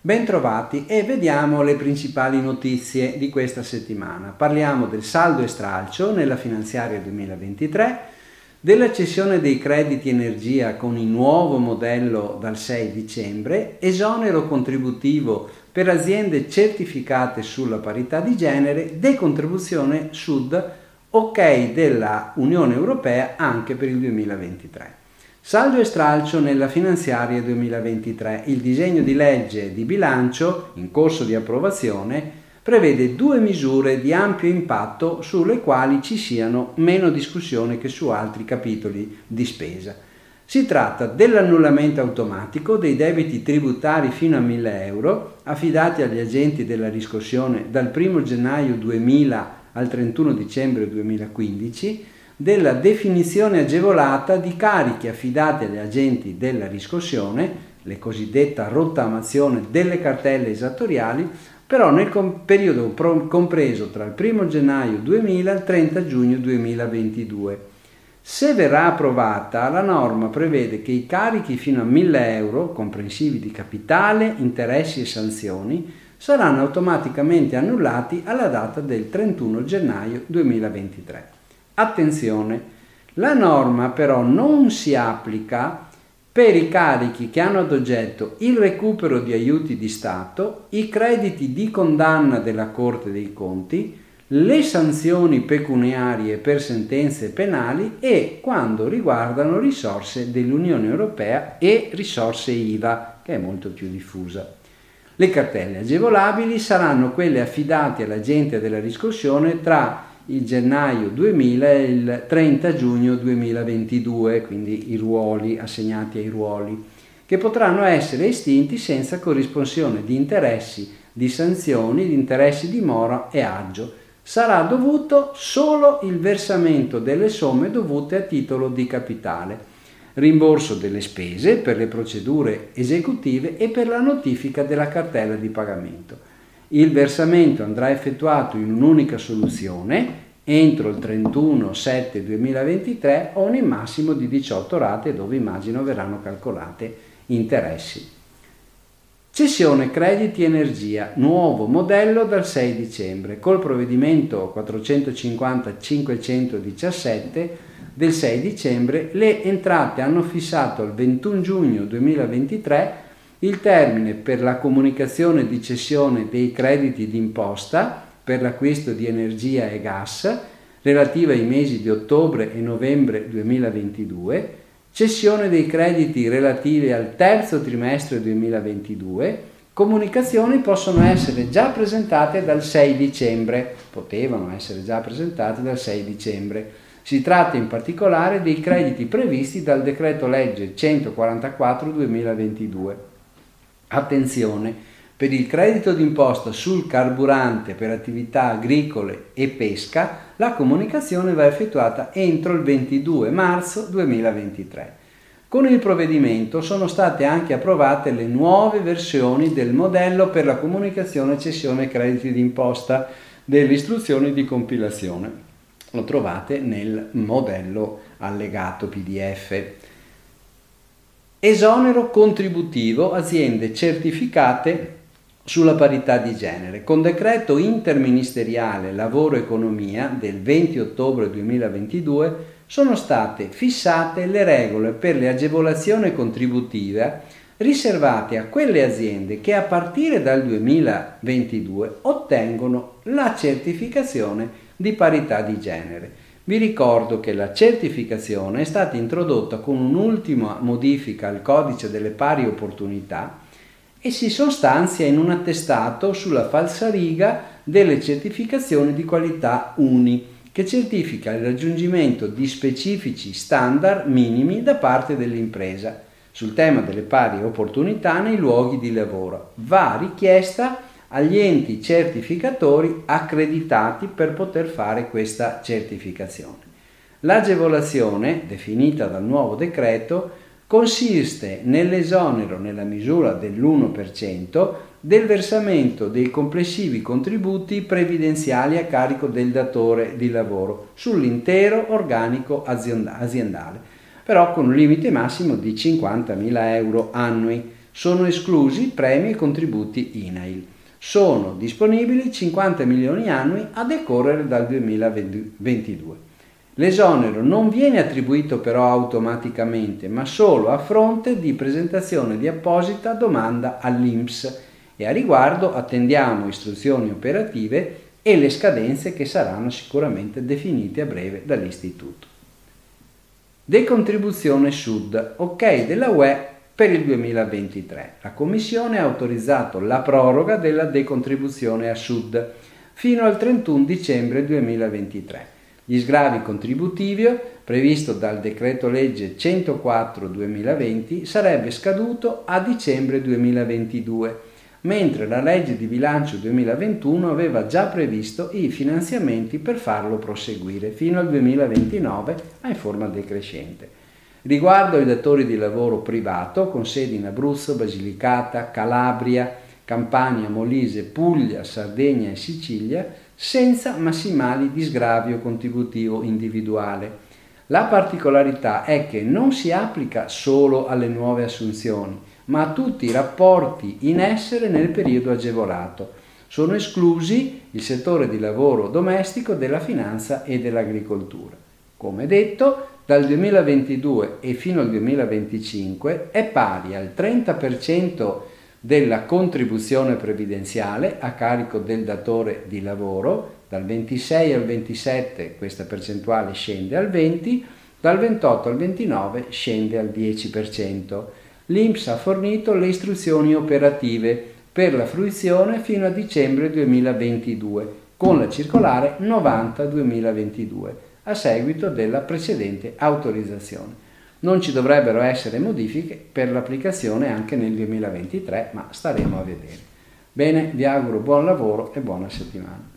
Bentrovati e vediamo le principali notizie di questa settimana. Parliamo del saldo e stralcio nella finanziaria 2023, della cessione dei crediti energia con il nuovo modello dal 6 dicembre, esonero contributivo per aziende certificate sulla parità di genere, decontribuzione Sud, ok della Unione Europea anche per il 2023. Saldo e stralcio nella finanziaria 2023. Il disegno di legge di bilancio, in corso di approvazione, prevede due misure di ampio impatto sulle quali ci siano meno discussione che su altri capitoli di spesa. Si tratta dell'annullamento automatico dei debiti tributari fino a 1000 euro affidati agli agenti della riscossione dal 1 gennaio 2000 al 31 dicembre 2015 della definizione agevolata di carichi affidati agli agenti della riscossione, le cosiddetta rottamazione delle cartelle esattoriali, però nel com- periodo pro- compreso tra il 1 gennaio 2000 e il 30 giugno 2022. Se verrà approvata, la norma prevede che i carichi fino a 1000 euro, comprensivi di capitale, interessi e sanzioni, saranno automaticamente annullati alla data del 31 gennaio 2023. Attenzione, la norma però non si applica per i carichi che hanno ad oggetto il recupero di aiuti di Stato, i crediti di condanna della Corte dei Conti, le sanzioni pecuniarie per sentenze penali e quando riguardano risorse dell'Unione Europea e risorse IVA, che è molto più diffusa. Le cartelle agevolabili saranno quelle affidate all'agente della riscossione tra il gennaio 2000 e il 30 giugno 2022, quindi i ruoli assegnati ai ruoli, che potranno essere estinti senza corrisponsione di interessi, di sanzioni, di interessi di mora e aggio. Sarà dovuto solo il versamento delle somme dovute a titolo di capitale, rimborso delle spese per le procedure esecutive e per la notifica della cartella di pagamento. Il versamento andrà effettuato in un'unica soluzione entro il 31-7-2023 ogni massimo di 18 rate dove immagino verranno calcolate interessi. Cessione crediti energia, nuovo modello dal 6 dicembre. Col provvedimento 450-517 del 6 dicembre le entrate hanno fissato al 21 giugno 2023 il termine per la comunicazione di cessione dei crediti d'imposta per l'acquisto di energia e gas relativa ai mesi di ottobre e novembre 2022, cessione dei crediti relativi al terzo trimestre 2022, comunicazioni possono essere già presentate dal 6 dicembre, potevano essere già presentate dal 6 dicembre. Si tratta in particolare dei crediti previsti dal decreto legge 144 2022. Attenzione, per il credito d'imposta sul carburante per attività agricole e pesca, la comunicazione va effettuata entro il 22 marzo 2023. Con il provvedimento sono state anche approvate le nuove versioni del modello per la comunicazione cessione crediti d'imposta delle istruzioni di compilazione. Lo trovate nel modello allegato PDF. Esonero contributivo aziende certificate sulla parità di genere. Con decreto interministeriale Lavoro Economia del 20 ottobre 2022 sono state fissate le regole per le agevolazioni contributive riservate a quelle aziende che a partire dal 2022 ottengono la certificazione di parità di genere vi ricordo che la certificazione è stata introdotta con un'ultima modifica al codice delle pari opportunità e si sostanzia in un attestato sulla falsariga delle certificazioni di qualità UNI, che certifica il raggiungimento di specifici standard minimi da parte dell'impresa sul tema delle pari opportunità nei luoghi di lavoro. Va richiesta agli enti certificatori accreditati per poter fare questa certificazione. L'agevolazione, definita dal nuovo decreto, consiste nell'esonero nella misura dell'1% del versamento dei complessivi contributi previdenziali a carico del datore di lavoro sull'intero organico aziendale però con un limite massimo di 50.000 euro annui. Sono esclusi premi e contributi INAIL. Sono disponibili 50 milioni annui a decorrere dal 2022. L'esonero non viene attribuito però automaticamente, ma solo a fronte di presentazione di apposita domanda all'INPS e a riguardo attendiamo istruzioni operative e le scadenze che saranno sicuramente definite a breve dall'Istituto. Decontribuzione Sud, ok della UE per il 2023. La Commissione ha autorizzato la proroga della decontribuzione a Sud fino al 31 dicembre 2023. Gli sgravi contributivi previsto dal decreto legge 104-2020 sarebbe scaduto a dicembre 2022, mentre la legge di bilancio 2021 aveva già previsto i finanziamenti per farlo proseguire fino al 2029 ma in forma decrescente. Riguardo ai datori di lavoro privato con sedi in Abruzzo, Basilicata, Calabria, Campania, Molise, Puglia, Sardegna e Sicilia, senza massimali di sgravio contributivo individuale. La particolarità è che non si applica solo alle nuove assunzioni, ma a tutti i rapporti in essere nel periodo agevolato. Sono esclusi il settore di lavoro domestico, della finanza e dell'agricoltura. Come detto, dal 2022 e fino al 2025 è pari al 30% della contribuzione previdenziale a carico del datore di lavoro, dal 26 al 27 questa percentuale scende al 20, dal 28 al 29 scende al 10%. L'INPS ha fornito le istruzioni operative per la fruizione fino a dicembre 2022 con la circolare 90-2022 a seguito della precedente autorizzazione. Non ci dovrebbero essere modifiche per l'applicazione anche nel 2023, ma staremo a vedere. Bene, vi auguro buon lavoro e buona settimana.